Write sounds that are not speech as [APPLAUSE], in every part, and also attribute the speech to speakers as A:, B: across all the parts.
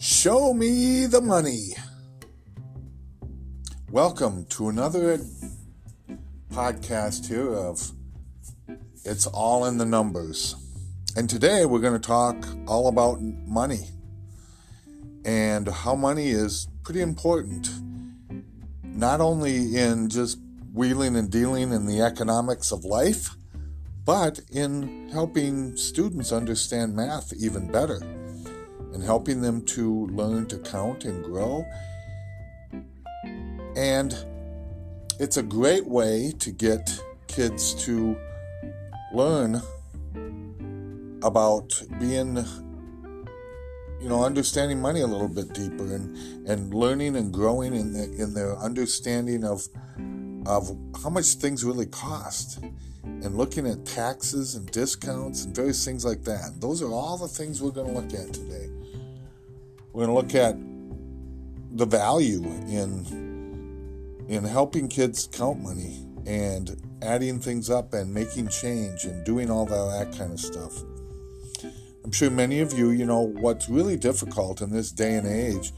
A: Show me the money. Welcome to another podcast here of It's All in the Numbers. And today we're going to talk all about money and how money is pretty important, not only in just wheeling and dealing in the economics of life, but in helping students understand math even better and helping them to learn to count and grow. And it's a great way to get kids to learn about being you know understanding money a little bit deeper and and learning and growing in the, in their understanding of of how much things really cost and looking at taxes and discounts and various things like that. Those are all the things we're going to look at today. We're going to look at the value in in helping kids count money and adding things up and making change and doing all that, that kind of stuff. I'm sure many of you, you know, what's really difficult in this day and age,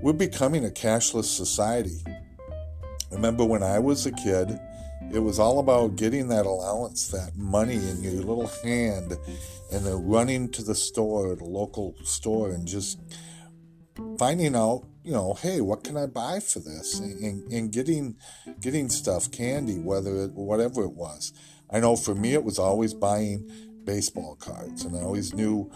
A: we're becoming a cashless society. Remember when I was a kid, it was all about getting that allowance, that money in your little hand, and then running to the store, the local store, and just finding out, you know, hey, what can I buy for this? And, and getting getting stuff, candy, whether it, whatever it was. I know for me, it was always buying baseball cards, and I always knew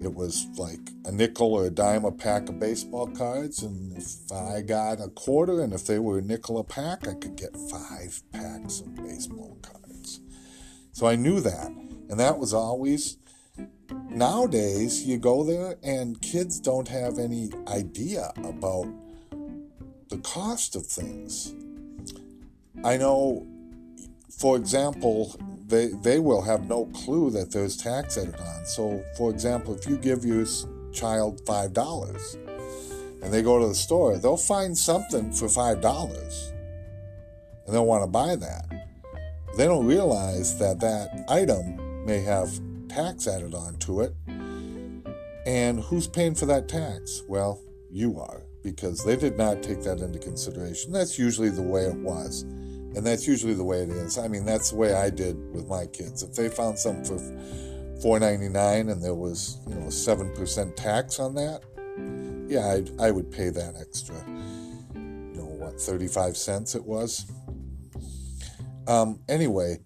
A: it was like a nickel or a dime a pack of baseball cards. And if I got a quarter and if they were a nickel a pack, I could get five packs of baseball cards. So I knew that. And that was always. Nowadays, you go there and kids don't have any idea about the cost of things. I know, for example, they, they will have no clue that there's tax added on. So, for example, if you give your child $5 and they go to the store, they'll find something for $5 and they'll want to buy that. They don't realize that that item may have tax added on to it. And who's paying for that tax? Well, you are, because they did not take that into consideration. That's usually the way it was. And that's usually the way it is. I mean, that's the way I did with my kids. If they found something for $4.99 and there was, you know, 7% tax on that, yeah, I'd, I would pay that extra. You know, what, 35 cents it was? Um, anyway,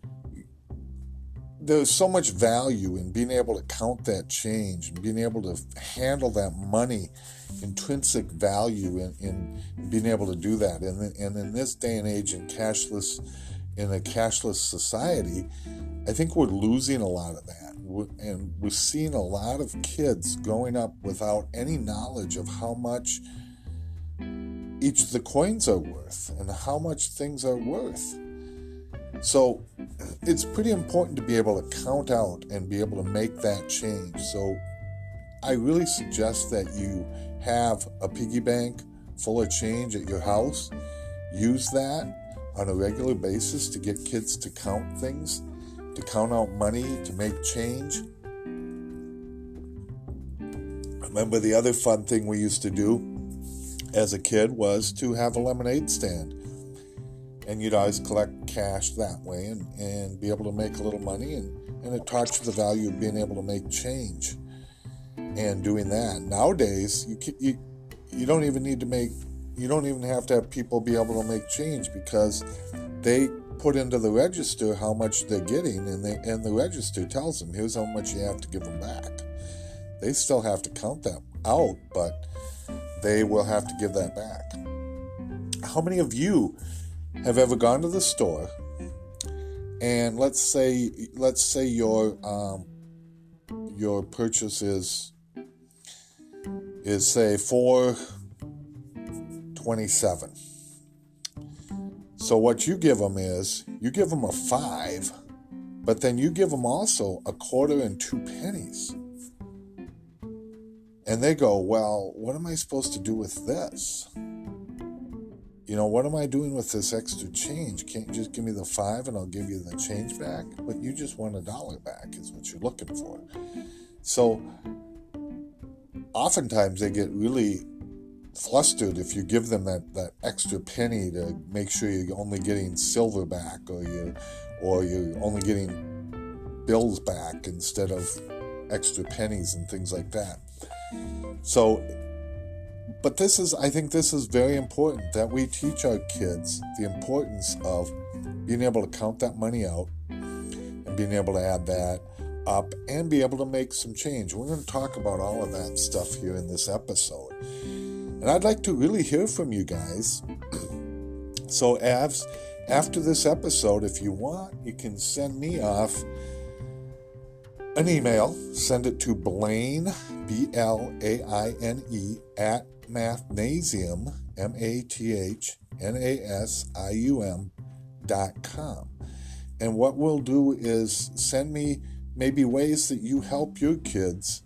A: there's so much value in being able to count that change and being able to handle that money, intrinsic value in, in being able to do that. And, and in this day and age, in cashless, in a cashless society, I think we're losing a lot of that. And we're seeing a lot of kids growing up without any knowledge of how much each of the coins are worth and how much things are worth. So it's pretty important to be able to count out and be able to make that change. So I really suggest that you have a piggy bank full of change at your house. Use that on a regular basis to get kids to count things, to count out money, to make change. Remember, the other fun thing we used to do as a kid was to have a lemonade stand and you'd always collect cash that way and, and be able to make a little money and, and it taught you the value of being able to make change and doing that. Nowadays you, you you don't even need to make you don't even have to have people be able to make change because they put into the register how much they're getting and they and the register tells them here's how much you have to give them back. They still have to count that out but they will have to give that back. How many of you have ever gone to the store and let's say let's say your um, your purchase is is say 427 so what you give them is you give them a five but then you give them also a quarter and two pennies and they go well what am i supposed to do with this you know, what am I doing with this extra change? Can't you just give me the five and I'll give you the change back? But you just want a dollar back, is what you're looking for. So, oftentimes they get really flustered if you give them that, that extra penny to make sure you're only getting silver back or you or you're only getting bills back instead of extra pennies and things like that. So but this is I think this is very important that we teach our kids the importance of being able to count that money out and being able to add that up and be able to make some change. We're going to talk about all of that stuff here in this episode. And I'd like to really hear from you guys. [CLEARS THROAT] so, after this episode, if you want, you can send me off an email. Send it to Blaine, B L A I N E, at mathnasium, M A T H N A S I U M, dot com. And what we'll do is send me maybe ways that you help your kids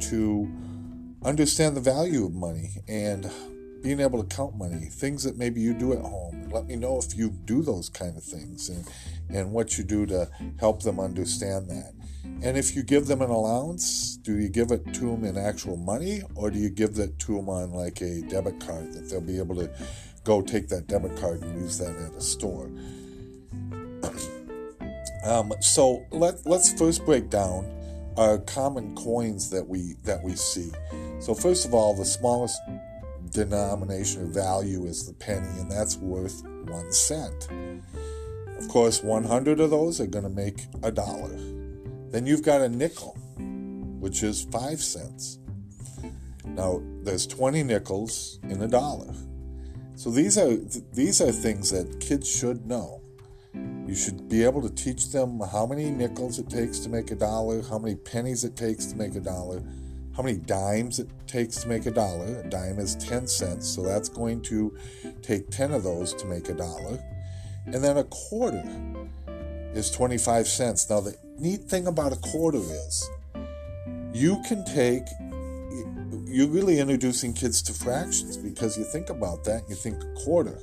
A: to understand the value of money and being able to count money, things that maybe you do at home. Let me know if you do those kind of things and, and what you do to help them understand that. And if you give them an allowance, do you give it to them in actual money or do you give that to them on like a debit card that they'll be able to go take that debit card and use that at a store? Um, so let let's first break down our common coins that we that we see. So first of all, the smallest denomination of value is the penny, and that's worth one cent. Of course, 100 of those are going to make a dollar. Then you've got a nickel, which is five cents. Now there's 20 nickels in a dollar. So these are these are things that kids should know. You should be able to teach them how many nickels it takes to make a dollar, how many pennies it takes to make a dollar, how many dimes it takes to make a dollar. A dime is 10 cents, so that's going to take 10 of those to make a dollar. And then a quarter is 25 cents. Now, the neat thing about a quarter is you can take, you're really introducing kids to fractions because you think about that, you think a quarter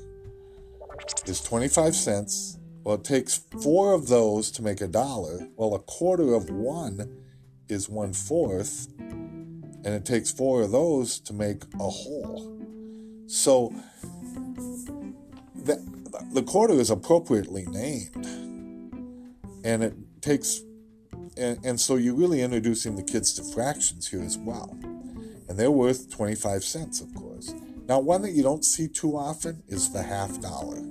A: is 25 cents well, it takes four of those to make a dollar. Well, a quarter of one is one fourth, and it takes four of those to make a whole. So the, the quarter is appropriately named, and it takes, and, and so you're really introducing the kids to fractions here as well. And they're worth 25 cents, of course. Now, one that you don't see too often is the half dollar.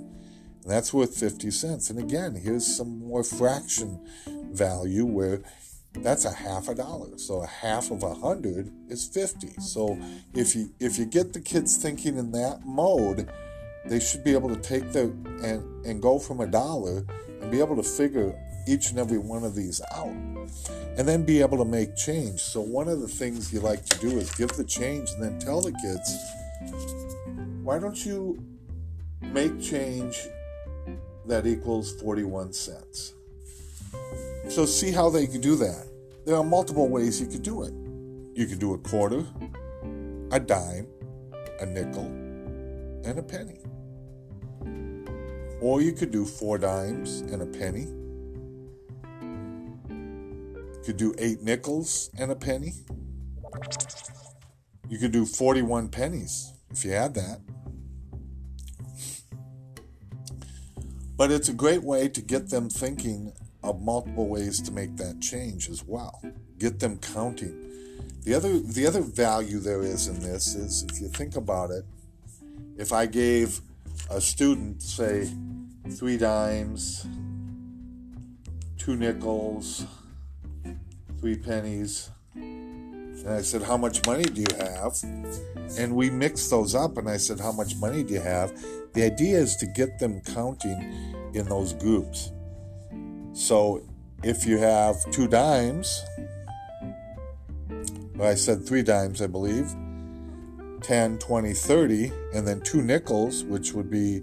A: And that's worth 50 cents. And again, here's some more fraction value where that's a half a dollar. So a half of a hundred is 50. So if you if you get the kids thinking in that mode, they should be able to take the and and go from a dollar and be able to figure each and every one of these out and then be able to make change. So one of the things you like to do is give the change and then tell the kids, why don't you make change that equals 41 cents. So see how they could do that. There are multiple ways you could do it. You could do a quarter, a dime, a nickel, and a penny. Or you could do four dimes and a penny. You could do eight nickels and a penny. You could do 41 pennies if you had that. But it's a great way to get them thinking of multiple ways to make that change as well. Get them counting. The other the other value there is in this is if you think about it, if I gave a student say three dimes, two nickels, three pennies, and I said, How much money do you have? And we mixed those up, and I said, How much money do you have? The idea is to get them counting in those groups. So if you have two dimes, well, I said three dimes, I believe 10, 20, 30, and then two nickels, which would be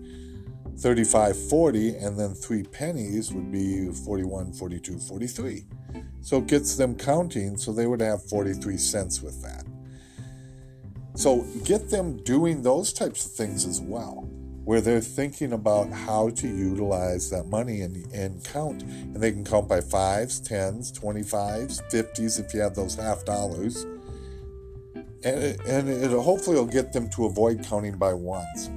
A: 35, 40, and then three pennies would be 41, 42, 43. So it gets them counting, so they would have 43 cents with that. So get them doing those types of things as well where they're thinking about how to utilize that money and, and count. And they can count by fives, tens, 25s, 50s if you have those half dollars. and it, and it hopefully will get them to avoid counting by ones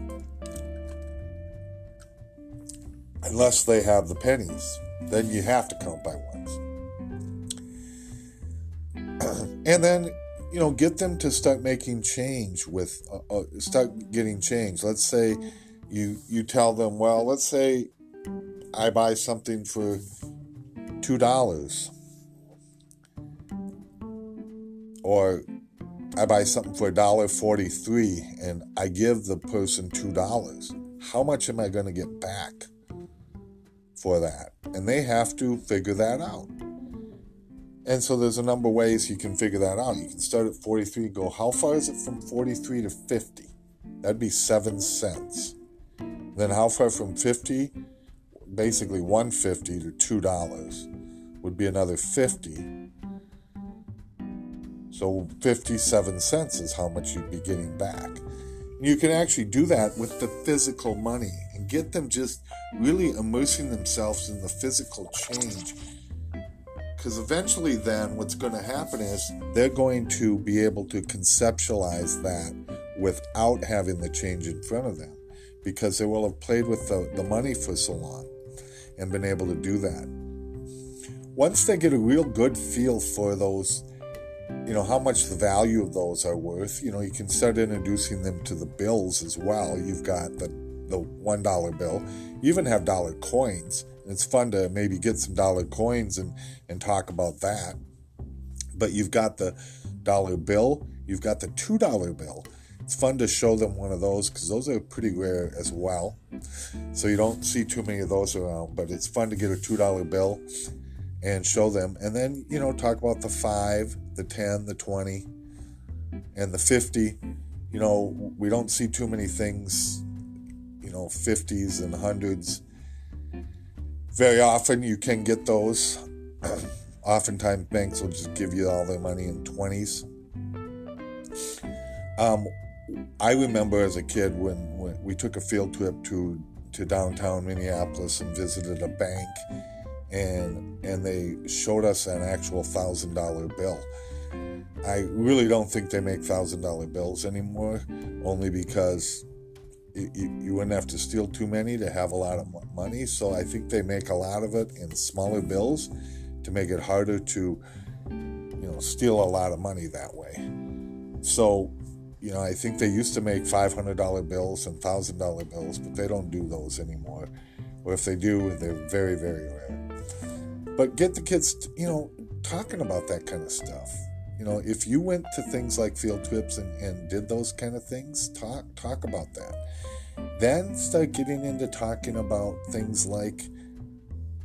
A: unless they have the pennies then you have to count by ones and then you know get them to start making change with uh, uh, start getting change let's say you you tell them well let's say i buy something for two dollars or I buy something for a dollar 43 and I give the person $2. How much am I going to get back for that? And they have to figure that out. And so there's a number of ways you can figure that out. You can start at 43 and go, how far is it from 43 to 50? That'd be 7 cents. Then how far from 50? Basically 150 to $2 would be another 50 so 57 cents is how much you'd be getting back. You can actually do that with the physical money and get them just really immersing themselves in the physical change. Because eventually, then, what's going to happen is they're going to be able to conceptualize that without having the change in front of them because they will have played with the, the money for so long and been able to do that. Once they get a real good feel for those you know how much the value of those are worth you know you can start introducing them to the bills as well. You've got the the one dollar bill. You even have dollar coins it's fun to maybe get some dollar coins and and talk about that but you've got the dollar bill you've got the two dollar bill it's fun to show them one of those because those are pretty rare as well so you don't see too many of those around but it's fun to get a two dollar bill and show them. And then, you know, talk about the five, the 10, the 20, and the 50. You know, we don't see too many things, you know, 50s and 100s. Very often you can get those. [CLEARS THROAT] Oftentimes banks will just give you all their money in 20s. Um, I remember as a kid when, when we took a field trip to, to downtown Minneapolis and visited a bank and and they showed us an actual thousand dollar bill. I really don't think they make thousand dollar bills anymore, only because you, you wouldn't have to steal too many to have a lot of money. So I think they make a lot of it in smaller bills to make it harder to, you know, steal a lot of money that way. So, you know, I think they used to make five hundred dollar bills and thousand dollar bills, but they don't do those anymore. Or if they do, they're very, very rare. But get the kids, you know, talking about that kind of stuff. You know, if you went to things like field trips and, and did those kind of things, talk talk about that. Then start getting into talking about things like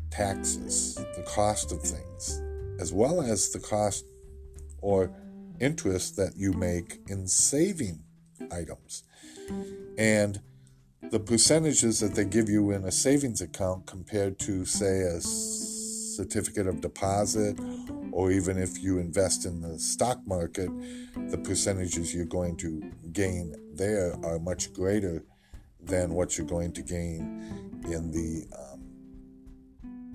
A: taxes, the cost of things, as well as the cost or interest that you make in saving items. And the percentages that they give you in a savings account compared to, say, a certificate of deposit, or even if you invest in the stock market, the percentages you're going to gain there are much greater than what you're going to gain in the um,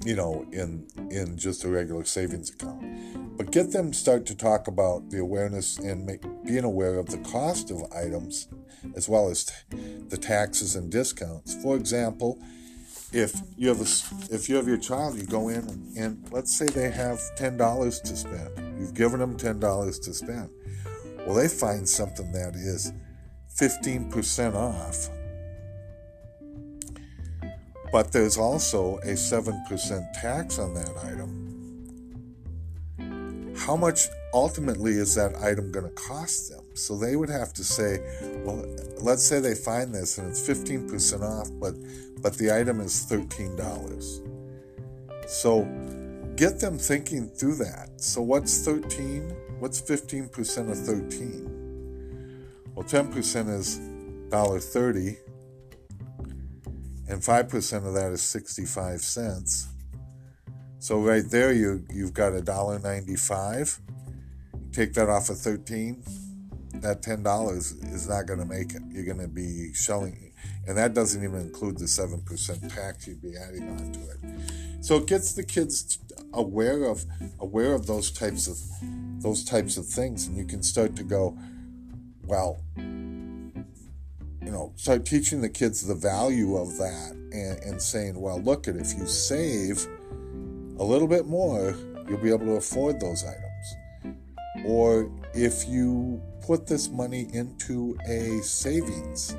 A: you know in in just a regular savings account. But get them start to talk about the awareness and make, being aware of the cost of items as well as t- the taxes and discounts. For example if you have a, if you have your child, you go in and, and let's say they have ten dollars to spend. You've given them ten dollars to spend. Well, they find something that is fifteen percent off, but there's also a seven percent tax on that item. How much ultimately is that item going to cost them? So they would have to say, well, let's say they find this and it's 15% off, but but the item is $13. So get them thinking through that. So what's 13? What's 15% of 13? Well, 10% is $1.30 and 5% of that is 65 cents. So right there you you've got $1.95. Take that off of 13, that $10 is not going to make it. You're going to be shelling and that doesn't even include the 7% tax you'd be adding onto it. So it gets the kids aware of aware of those types of those types of things and you can start to go, well, you know, start teaching the kids the value of that and, and saying, well, look at if you save a little bit more, you'll be able to afford those items. Or if you put this money into a savings,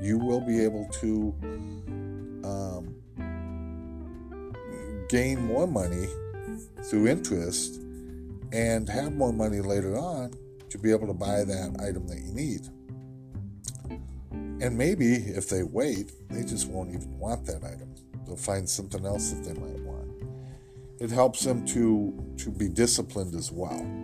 A: you will be able to um, gain more money through interest and have more money later on to be able to buy that item that you need. And maybe if they wait, they just won't even want that item. They'll find something else that they might want. It helps them to, to be disciplined as well.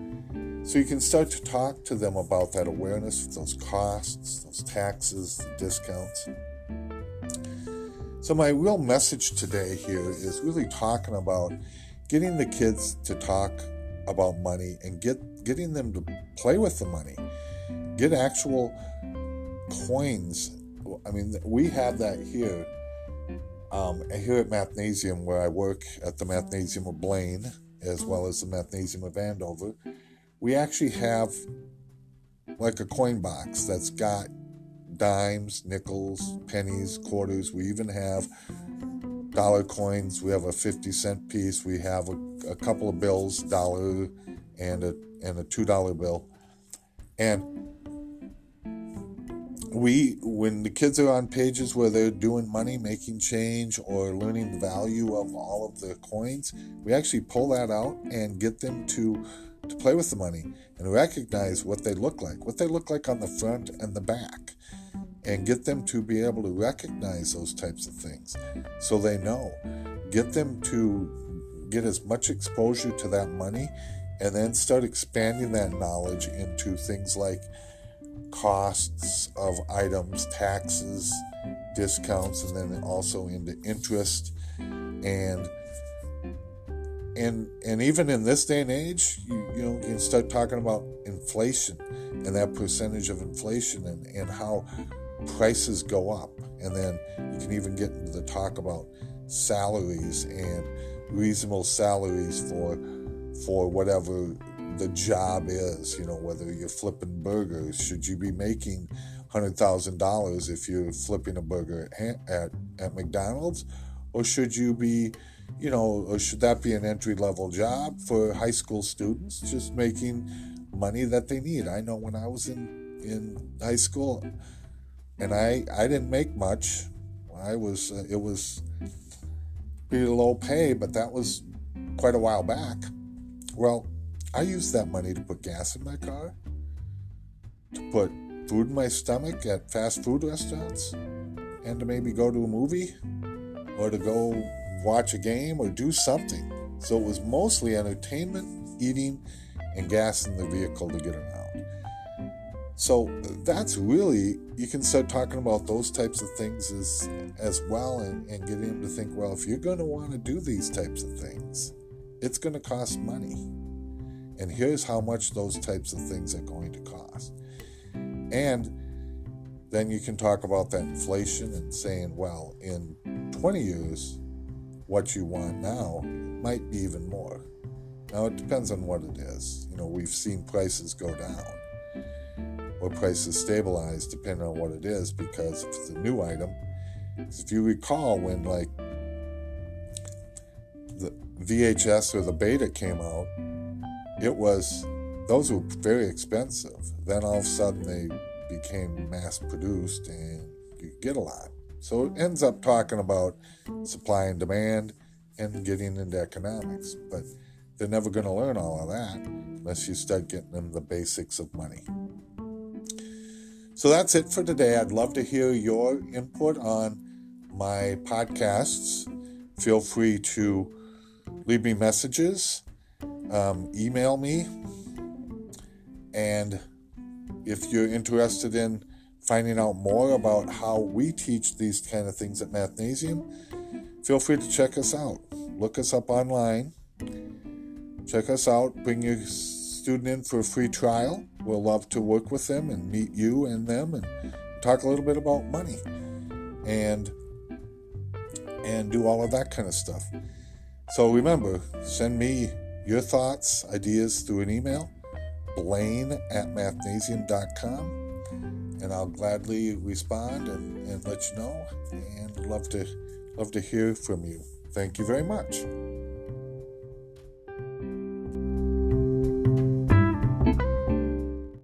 A: So you can start to talk to them about that awareness, those costs, those taxes, the discounts. So, my real message today here is really talking about getting the kids to talk about money and get getting them to play with the money. Get actual coins. I mean, we have that here. Um, here at Mathnasium, where I work at the Mathnasium of Blaine, as well as the Mathnasium of Andover, we actually have like a coin box that's got dimes, nickels, pennies, quarters. We even have dollar coins. We have a 50 cent piece. We have a, a couple of bills, dollar and a and a two dollar bill. And we when the kids are on pages where they're doing money making change or learning the value of all of the coins, we actually pull that out and get them to to play with the money and recognize what they look like, what they look like on the front and the back and get them to be able to recognize those types of things so they know. Get them to get as much exposure to that money and then start expanding that knowledge into things like costs of items, taxes, discounts, and then also into interest and and and even in this day and age, you, you know, you start talking about inflation and that percentage of inflation and, and how prices go up. And then you can even get into the talk about salaries and reasonable salaries for for whatever the job is. You know, whether you're flipping burgers, should you be making hundred thousand dollars if you're flipping a burger at, at at McDonald's, or should you be, you know, or should that be an entry level job for high school students just making money that they need? I know when I was in in high school, and I I didn't make much. I was uh, it was pretty low pay, but that was quite a while back. Well, I used that money to put gas in my car, to put food in my stomach at fast food restaurants, and to maybe go to a movie or to go watch a game or do something. So it was mostly entertainment, eating, and gas in the vehicle to get around. So that's really you can start talking about those types of things as as well and, and getting them to think, well, if you're gonna want to do these types of things, it's gonna cost money. And here's how much those types of things are going to cost. And then you can talk about that inflation and saying, well, in 20 years, what you want now might be even more. Now, it depends on what it is. You know, we've seen prices go down or prices stabilize depending on what it is because if it's a new item if you recall when like the VHS or the beta came out it was those were very expensive then all of a sudden they became mass produced and you get a lot so it ends up talking about supply and demand and getting into economics but they're never going to learn all of that unless you start getting them the basics of money so that's it for today. I'd love to hear your input on my podcasts. Feel free to leave me messages, um, email me, and if you're interested in finding out more about how we teach these kind of things at Mathnasium, feel free to check us out. Look us up online. Check us out. Bring your student in for a free trial. We'll love to work with them and meet you and them and talk a little bit about money and and do all of that kind of stuff. So remember, send me your thoughts, ideas through an email, blaine at mathnasium.com. and I'll gladly respond and, and let you know. And love to love to hear from you. Thank you very much.